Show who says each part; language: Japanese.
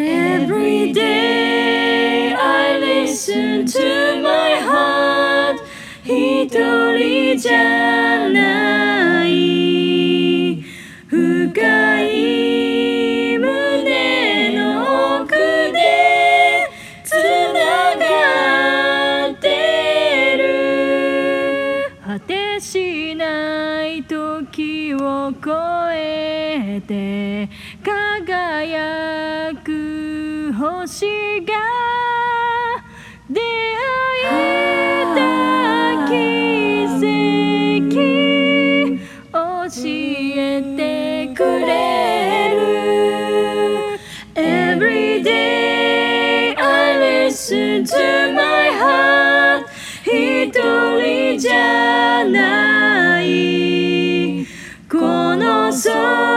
Speaker 1: Every day I listen to my heart. 一人じゃない深い胸の奥でつながってる果てしない時を越えて輝く星が出会えた奇跡教えてくれる Every day I listen to my heart 一人じゃないこの空